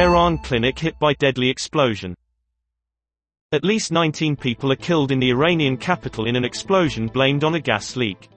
Tehran clinic hit by deadly explosion. At least 19 people are killed in the Iranian capital in an explosion blamed on a gas leak.